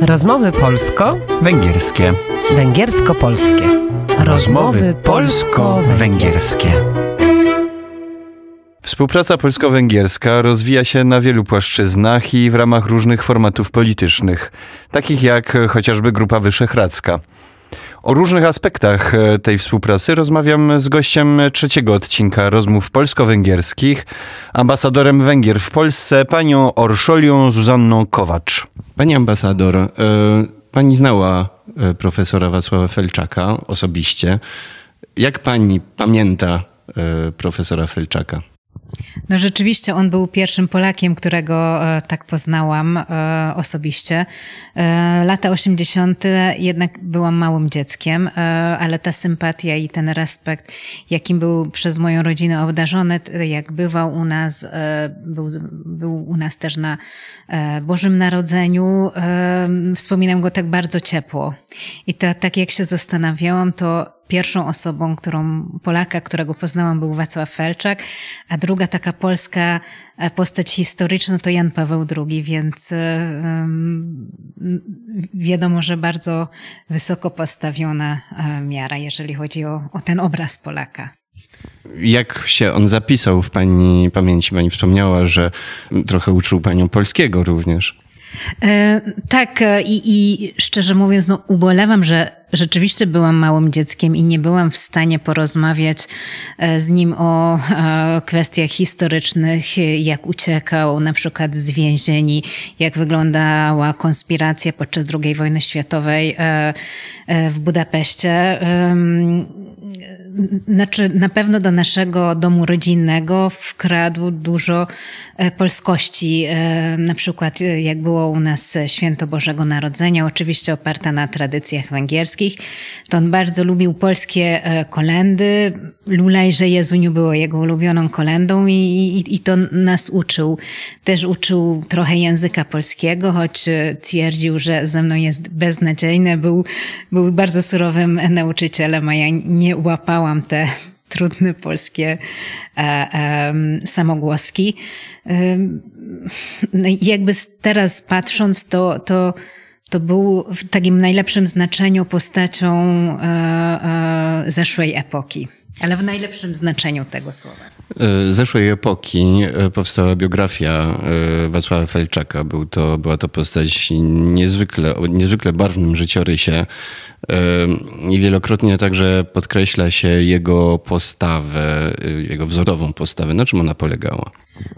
Rozmowy polsko, Węgierskie. węgiersko-polskie. Rozmowy polsko-węgierskie. Współpraca polsko-węgierska rozwija się na wielu płaszczyznach i w ramach różnych formatów politycznych, takich jak chociażby Grupa Wyszehradzka. O różnych aspektach e, tej współpracy rozmawiam z gościem trzeciego odcinka rozmów polsko-węgierskich, ambasadorem Węgier w Polsce, panią Orszolią Zuzanną Kowacz. Pani ambasador, e, pani znała e, profesora Wacława Felczaka osobiście. Jak pani pamięta profesora Felczaka? No rzeczywiście on był pierwszym Polakiem, którego e, tak poznałam e, osobiście. E, Lata 80. jednak byłam małym dzieckiem, ale ta sympatia i ten respekt, jakim był przez moją rodzinę obdarzony, jak bywał u nas, był, był u nas też na Bożym Narodzeniu, wspominam go tak bardzo ciepło. I to tak jak się zastanawiałam, to pierwszą osobą, którą Polaka, którego poznałam, był Wacław Felczak, a druga taka polska e, postać historyczna to Jan Paweł II, więc e, wiadomo, że bardzo wysoko postawiona e, miara, jeżeli chodzi o, o ten obraz Polaka. Jak się on zapisał w pani pamięci? Pani wspomniała, że trochę uczył panią polskiego również. E, tak, e, i, i szczerze mówiąc, no, ubolewam, że rzeczywiście byłam małym dzieckiem i nie byłam w stanie porozmawiać e, z nim o e, kwestiach historycznych, jak uciekał na przykład z więzieni, jak wyglądała konspiracja podczas II wojny światowej w Budapeszcie. Znaczy, na pewno do naszego domu rodzinnego wkradł dużo e, polskości. E, Na przykład, e, jak było u nas święto Bożego Narodzenia, oczywiście oparte na tradycjach węgierskich, to on bardzo lubił polskie kolendy. Lulejże Jezuniu było jego ulubioną kolendą i, i, i to nas uczył. Też uczył trochę języka polskiego, choć twierdził, że ze mną jest beznadziejny. Był, był bardzo surowym nauczycielem, a ja nie łapałam te trudne polskie e, em, samogłoski. Em, No jakby teraz patrząc, to, to, to był w takim najlepszym znaczeniu postacią e, e, zeszłej epoki. Ale w najlepszym znaczeniu tego słowa. E, Zeszłej epoki e, powstała biografia e, Wacława Felczaka. Był to, była to postać niezwykle, o niezwykle barwnym życiorysie i wielokrotnie także podkreśla się jego postawę, jego wzorową postawę. Na czym ona polegała?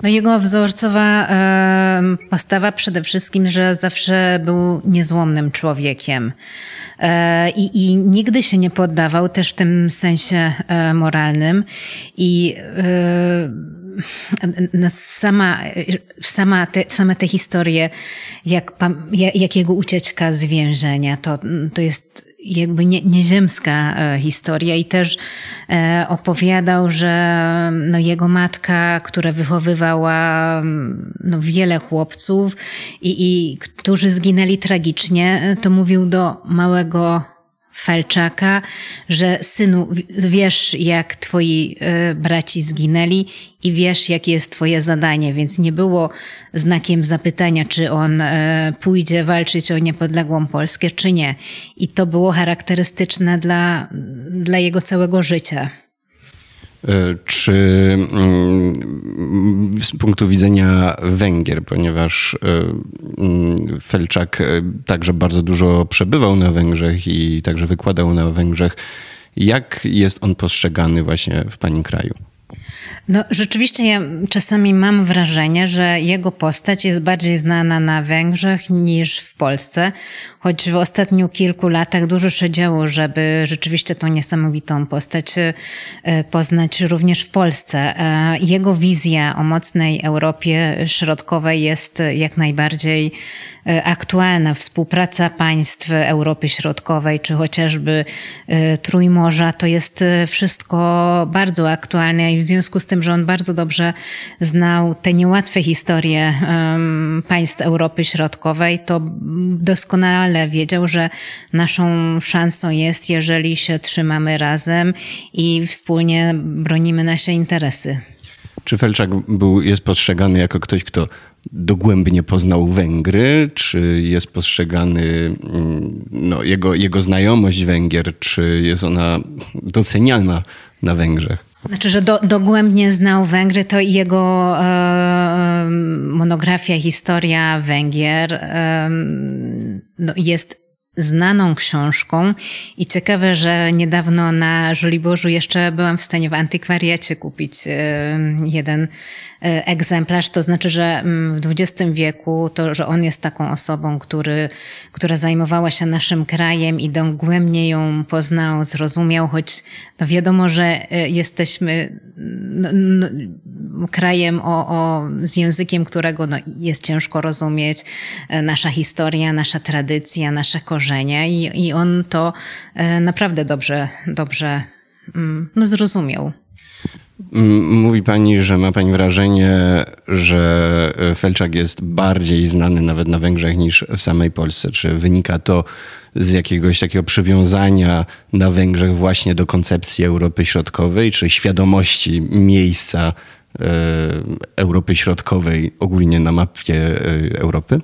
No jego wzorcowa postawa przede wszystkim, że zawsze był niezłomnym człowiekiem. E, i, i nigdy się nie poddawał też w tym sensie e, moralnym. I e, no sama, sama, te, same te historie, jak, jak jego ucieczka z więzienia, to, to jest jakby nie, nieziemska e, historia i też e, opowiadał, że no, jego matka, która wychowywała no, wiele chłopców i, i którzy zginęli tragicznie, e, to mówił do małego Felczaka, że synu, wiesz, jak twoi e, braci zginęli i wiesz, jakie jest twoje zadanie, więc nie było znakiem zapytania, czy on e, pójdzie walczyć o niepodległą Polskę, czy nie. I to było charakterystyczne dla, dla jego całego życia. E, Czy mm, z punktu widzenia Węgier, ponieważ e, mm, Felczak e, także bardzo dużo przebywał na Węgrzech i także wykładał na Węgrzech, jak jest on postrzegany właśnie w pani kraju? No, rzeczywiście ja czasami mam wrażenie, że jego postać jest bardziej znana na Węgrzech niż w Polsce, choć w ostatnich kilku latach dużo się działo, żeby rzeczywiście tą niesamowitą postać e, poznać również w Polsce. E, Jego wizja o mocnej Europie Środkowej jest jak najbardziej e, aktualna. Współpraca państw Europy Środkowej, czy chociażby e, Trójmorza, to jest e, wszystko bardzo aktualne i w związku z tym, że on bardzo dobrze znał te niełatwe historie państw Europy Środkowej, to doskonale wiedział, że naszą szansą jest, jeżeli się trzymamy razem i wspólnie bronimy nasze interesy. Czy Felczak był, jest postrzegany jako ktoś, kto dogłębnie poznał Węgry? Czy jest postrzegany mm, no, jego, jego znajomość Węgier, czy jest ona doceniana na Węgrzech? Znaczy, że do, dogłębnie znał Węgry, to jego e, monografia Historia Węgier e, no, jest znaną książką. I ciekawe, że niedawno na Żoliborzu jeszcze byłam w stanie w antykwariacie kupić e, jeden e, egzemplarz. To znaczy, że mm, w XX wieku to, że on jest taką osobą, który, która zajmowała się naszym krajem i dogłębnie ją poznał, zrozumiał, choć no wiadomo, że e, jesteśmy no, no, krajem o, o, z językiem, którego no, jest ciężko rozumieć. Nasza historia, nasza tradycja, nasze korzenie i, i on to naprawdę dobrze, dobrze mm, no, zrozumiał. Mówi pani, że ma pani wrażenie, że Felczak jest bardziej znany nawet na Węgrzech niż w samej Polsce. Czy wynika to z jakiegoś takiego przywiązania na Węgrzech właśnie do koncepcji Europy Środkowej, czy świadomości miejsca e, Europy Środkowej ogólnie na mapie e, Europy?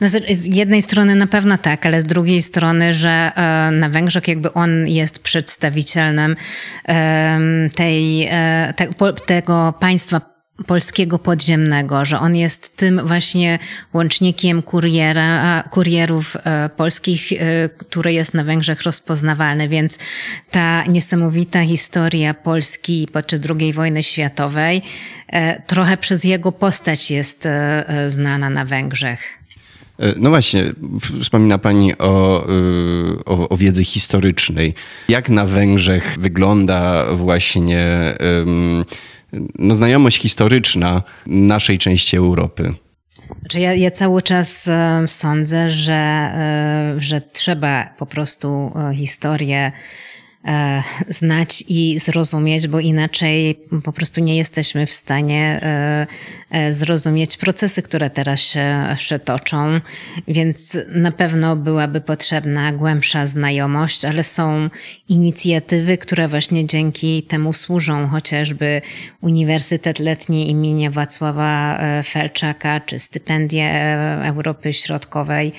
No, z jednej strony na pewno tak, ale z drugiej strony, że e, na Węgrzech jakby on jest przedstawicielem tej, e, tego państwa polskiego podziemnego, że on jest tym właśnie łącznikiem kuriera, kurierów e, polskich, który jest na Węgrzech rozpoznawalny, więc ta niesamowita historia Polski podczas II wojny światowej trochę przez jego postać jest znana na Węgrzech. E, no właśnie, wspomina Pani o, y, o, o, wiedzy historycznej. Jak na Węgrzech wygląda właśnie no, znajomość historyczna naszej części Europy? Znaczy ja, ja cały czas sądzę, że, e, że trzeba po prostu e, historię E, znać i zrozumieć, bo inaczej po prostu nie jesteśmy w stanie e, e, zrozumieć procesy, które teraz się, się toczą, więc na pewno byłaby potrzebna głębsza znajomość, ale są inicjatywy, które właśnie dzięki temu służą, chociażby Uniwersytet Letni imienia Wacława Felczaka, czy stypendia Europy Środkowej,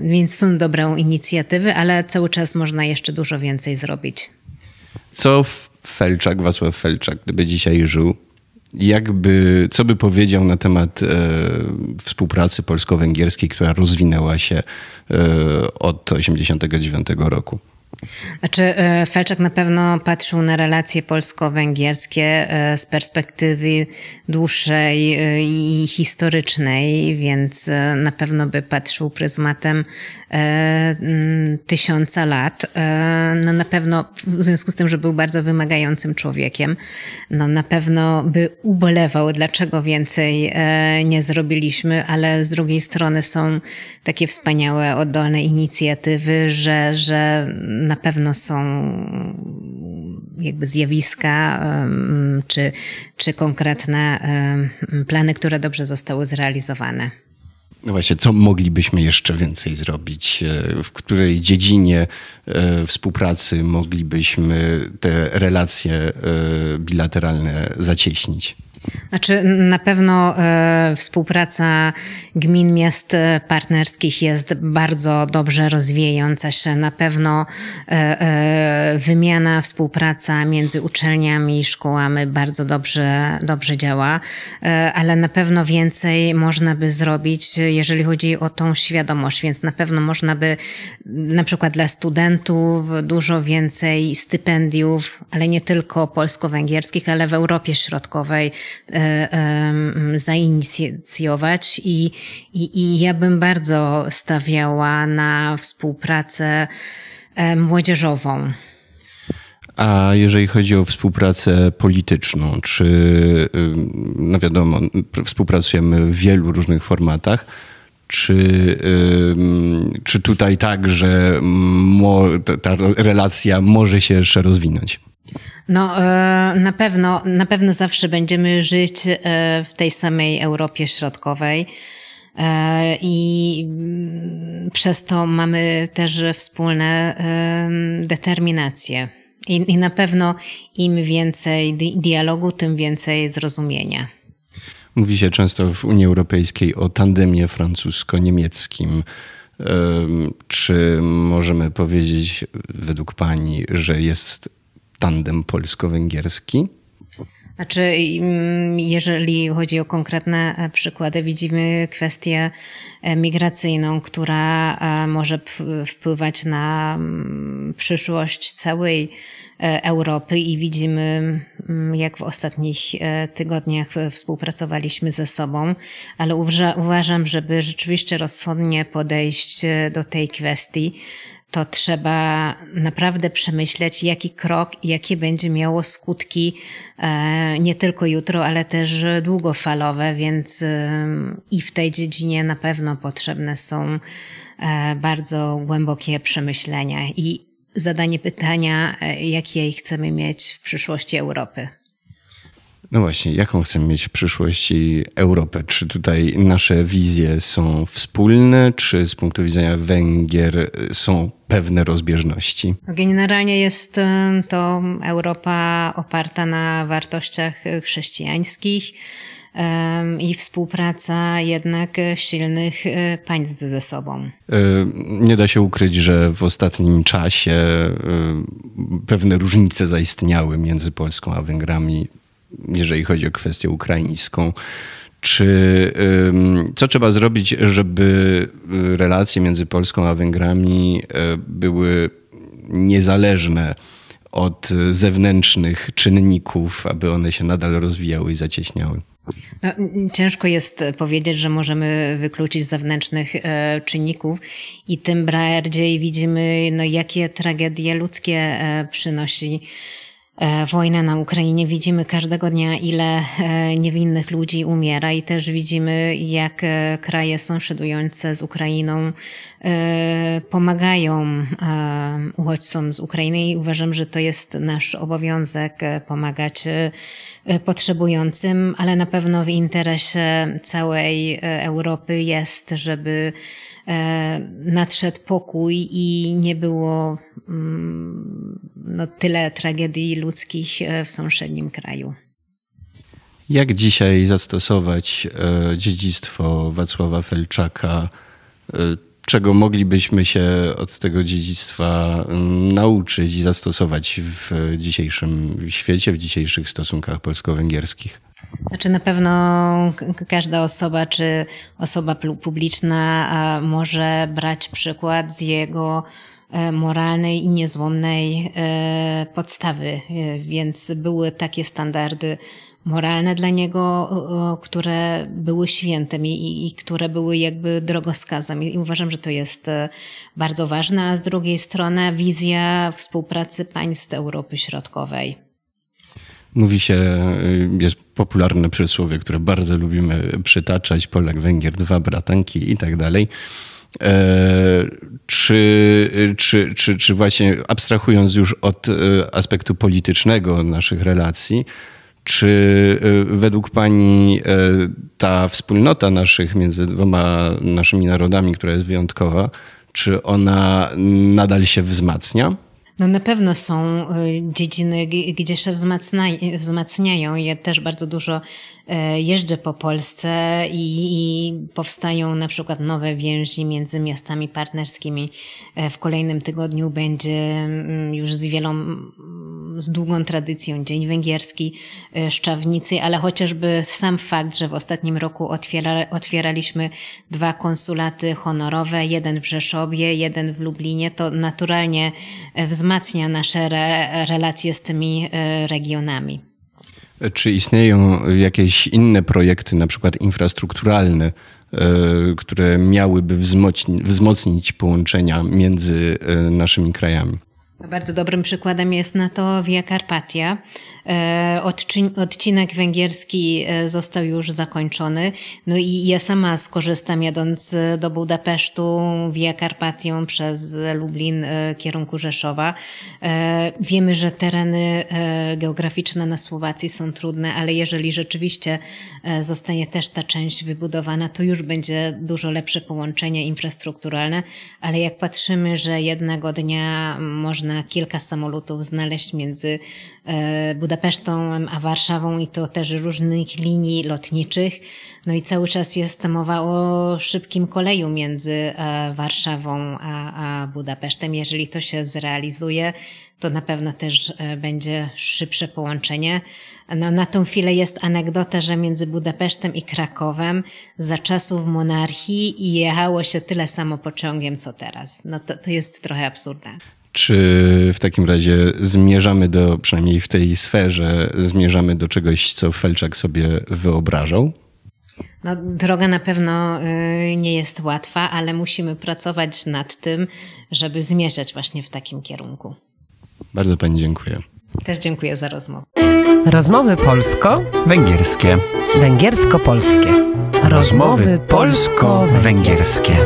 więc są dobre inicjatywy, ale cały czas można jeszcze dużo więcej więcej zrobić. Co Felczak, Wacław Felczak, gdyby dzisiaj żył, jakby, co by powiedział na temat e, współpracy polsko-węgierskiej, która rozwinęła się e, od 1989 roku? Znaczy, e, Felczak na pewno patrzył na relacje polsko-węgierskie e, z perspektywy dłuższej e, i historycznej, więc na pewno by patrzył pryzmatem tysiąca lat. No na pewno, w związku z tym, że był bardzo wymagającym człowiekiem, no na pewno by ubolewał, dlaczego więcej nie zrobiliśmy, ale z drugiej strony są takie wspaniałe, oddolne inicjatywy, że, że na pewno są jakby zjawiska czy, czy konkretne plany, które dobrze zostały zrealizowane. No właśnie, co moglibyśmy jeszcze więcej zrobić? E, w której dziedzinie e, współpracy moglibyśmy te relacje e, bilateralne zacieśnić? Znaczy, na pewno e, współpraca gmin, miast partnerskich jest bardzo dobrze rozwijająca się. Na pewno e, e, wymiana, współpraca między uczelniami i szkołami bardzo dobrze, dobrze działa, e, ale na pewno więcej można by zrobić, jeżeli chodzi o tą świadomość, więc na pewno można by na przykład dla studentów dużo więcej stypendiów, ale nie tylko polsko-węgierskich, ale w Europie Środkowej E, zainicjować i, i, i ja bym bardzo stawiała na współpracę młodzieżową. A jeżeli chodzi o współpracę polityczną, czy, no wiadomo, współpracujemy w wielu różnych formatach, czy, czy tutaj tak, że ta relacja może się jeszcze rozwinąć? No, e, na pewno, na pewno zawsze będziemy żyć e, w tej samej Europie Środkowej. E, I mm, przez to mamy też wspólne determinacje. I, na pewno im więcej dialogu, tym więcej zrozumienia. Mówi się często w Unii Europejskiej o tandemie francusko-niemieckim. Czy możemy powiedzieć według Pani, że jest tandem polsko-węgierski? Znaczy, mm, jeżeli chodzi o konkretne e, przykłady, widzimy kwestię e, migracyjną, która e, może wpływać na mm, przyszłość całej Europy i widzimy, mm, jak w ostatnich tygodniach współpracowaliśmy ze sobą, ale uważam, żeby rzeczywiście rozsądnie podejść do tej kwestii, to trzeba naprawdę przemyśleć, jaki krok i jakie będzie miało skutki e, nie tylko jutro, ale też długofalowe, więc e, i w tej dziedzinie na pewno potrzebne są e, bardzo głębokie przemyślenia i zadanie pytania, jakie chcemy mieć w przyszłości Europy. No właśnie, jaką chcemy mieć w przyszłości Europę? Czy tutaj nasze wizje są wspólne, czy z punktu widzenia Węgier są pewne rozbieżności? Generalnie jest to Europa oparta na wartościach chrześcijańskich i współpraca jednak silnych e, państw ze sobą. E, nie da się ukryć, że w ostatnim czasie e, pewne różnice zaistniały między Polską a Węgrami jeżeli chodzi o kwestię ukraińską. Czy, co trzeba zrobić, żeby y, relacje między Polską a Węgrami y, były niezależne od zewnętrznych czynników, aby one się nadal rozwijały i zacieśniały? No, ciężko jest powiedzieć, że możemy wykluczyć zewnętrznych e, czynników i tym bardziej widzimy, no, jakie tragedie ludzkie e, przynosi wojnę na Ukrainie. Widzimy każdego dnia, ile e, niewinnych ludzi umiera i też widzimy, jak e, kraje sąsiadujące z Ukrainą pomagają uchodźcom z Ukrainy i uważam, że to jest nasz obowiązek pomagać potrzebującym, ale na pewno w interesie całej Europy jest, żeby nadszedł pokój i nie było mm, no, tyle tragedii ludzkich e, w sąsiednim kraju. Jak dzisiaj zastosować e, dziedzictwo Wacława Felczaka? E, czego moglibyśmy się od tego dziedzictwa nauczyć i zastosować w dzisiejszym świecie, w dzisiejszych stosunkach polsko-węgierskich? Znaczy na pewno każda osoba, czy osoba publiczna może brać przykład z jego moralnej i niezłomnej e, podstawy, e, więc były takie standardy moralne dla niego, które były świętem i, i, które były jakby drogowskazem. I uważam, że to jest bardzo ważne, a z drugiej strony wizja współpracy państw Europy Środkowej. Mówi się, jest popularne przysłowie, które bardzo lubimy przytaczać, Polak, Węgier, dwa bratanki i tak dalej. E, czy, czy, czy, czy właśnie abstrahując już od e, aspektu politycznego naszych relacji, czy e, według Pani ta wspólnota naszych między dwoma naszymi narodami, która jest wyjątkowa, czy ona nadal się wzmacnia? No na pewno są dziedziny, gdzie się wzmacniają. Ja też bardzo dużo E, jeżdżę po Polsce i, i, powstają na przykład nowe więzi między miastami partnerskimi. E, w kolejnym tygodniu będzie mm, już z wielą, mm, z długą tradycją Dzień Węgierski, e, Szczawnicy, ale chociażby sam fakt, że w ostatnim roku otwiera, otwieraliśmy dwa konsulaty honorowe, jeden w Rzeszowie, jeden w Lublinie, to naturalnie wzmacnia nasze re, relacje z tymi regionami. Czy istnieją jakieś inne projekty, na przykład infrastrukturalne, e, które miałyby wzmocnić, wzmocnić połączenia między e, naszymi krajami? Bardzo dobrym przykładem jest na to Via Carpatia. E, odcinek węgierski e, został już zakończony. No i ja sama skorzystam jadąc e, do Budapesztu Via Carpatią przez Lublin kierunku Rzeszowa. Wiemy, że tereny geograficzne na Słowacji są trudne, ale jeżeli rzeczywiście zostanie też ta część wybudowana, to już będzie dużo lepsze połączenie infrastrukturalne, ale jak patrzymy, że jednego dnia można można kilka samolotów znaleźć między e, Budapesztą a Warszawą i to też różnych linii lotniczych. No i cały czas jest mowa o szybkim koleju między e, Warszawą a, Budapesztem. Jeżeli to się zrealizuje, to na pewno też e, będzie szybsze połączenie. No, na tą chwilę jest anegdota, że między Budapesztem i Krakowem za czasów monarchii jechało się tyle samo pociągiem, co teraz. No to, to jest trochę absurdalne. Czy w takim razie zmierzamy do, przynajmniej w tej sferze, zmierzamy do czegoś, co Felczak sobie wyobrażał? No, droga na pewno y, nie jest łatwa, ale musimy pracować nad tym, żeby zmierzać właśnie w takim kierunku. Bardzo Pani dziękuję. Też dziękuję za rozmowę. Rozmowy polsko, Węgierskie. węgiersko-polskie. Rozmowy polsko-węgierskie.